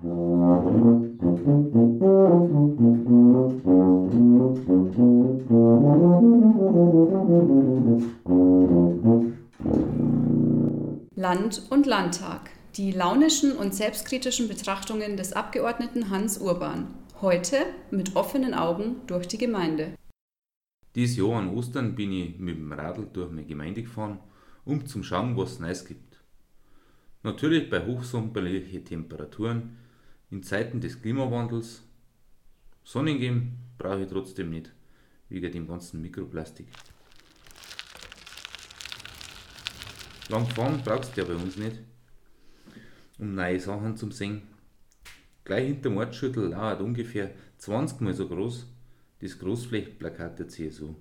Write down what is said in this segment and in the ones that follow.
Land und Landtag. Die launischen und selbstkritischen Betrachtungen des Abgeordneten Hans Urban. Heute mit offenen Augen durch die Gemeinde. Dieses Jahr an Ostern bin ich mit dem Radl durch meine Gemeinde gefahren, um zu schauen, was es Neues gibt. Natürlich bei hochsommerlichen Temperaturen, in Zeiten des Klimawandels. Sonnengehen brauche ich trotzdem nicht, wegen dem ganzen Mikroplastik. Lang fahren brauchst du ja bei uns nicht, um neue Sachen zu sehen. Gleich hinter dem Ortsschüttel lauert ungefähr 20 mal so groß das Großflächenplakat der CSU.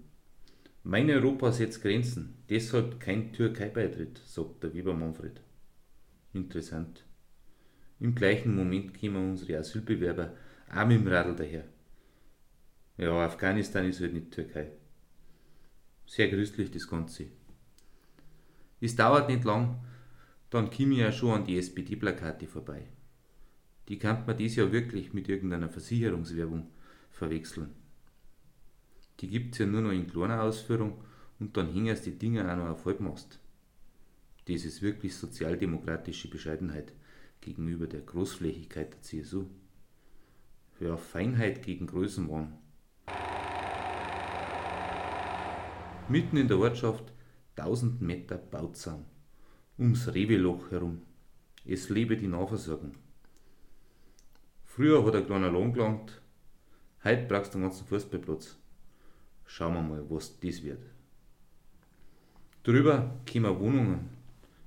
Mein Europa setzt Grenzen, deshalb kein Türkei-Beitritt, sagt der Weber Manfred. Interessant. Im gleichen Moment kommen unsere Asylbewerber auch mit dem Radl daher. Ja, Afghanistan ist halt nicht Türkei. Sehr grüßlich das Ganze. Es dauert nicht lang, dann komme ich ja schon an die SPD-Plakate vorbei. Die kann man dies Jahr wirklich mit irgendeiner Versicherungswerbung verwechseln. Die gibt es ja nur noch in kleiner Ausführung und dann hängen die Dinger auch noch auf Halbmast. Das ist wirklich sozialdemokratische Bescheidenheit gegenüber der Großflächigkeit der CSU. Ja, Feinheit gegen Größenwahn. Mitten in der Ortschaft 1000 Meter Bauzaun ums Reweloch herum. Es lebe die Nahversorgung. Früher hat ein kleiner Lohn gelangt, heute brauchst du einen ganzen Fußballplatz. Schauen wir mal, was das wird. Drüber kommen Wohnungen,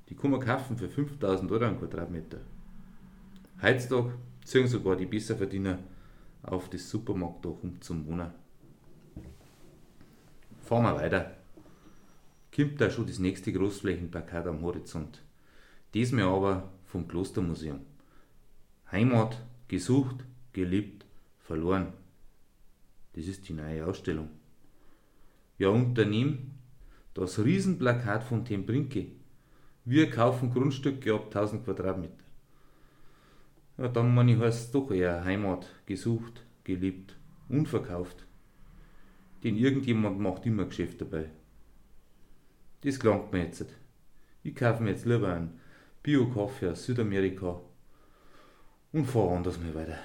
die kann man kaufen für 5000 Euro am Quadratmeter. Heutzutage ziehen sogar die Besserverdiener auf das Supermarktdach um zum Wohnen. Fahren wir weiter kommt da schon das nächste Großflächenplakat am Horizont. Diesmal aber vom Klostermuseum. Heimat, gesucht, geliebt, verloren. Das ist die neue Ausstellung. Ja, unter ihm das Riesenplakat von Tembrinke. Wir kaufen Grundstücke ab 1000 Quadratmeter. Ja, dann meine ich, heißt es doch eher Heimat, gesucht, geliebt, unverkauft. Denn irgendjemand macht immer Geschäft dabei. Das gelangt mir jetzt. Ich kaufe mir jetzt lieber einen Bio-Kaffee aus Südamerika und fahre anders mal weiter.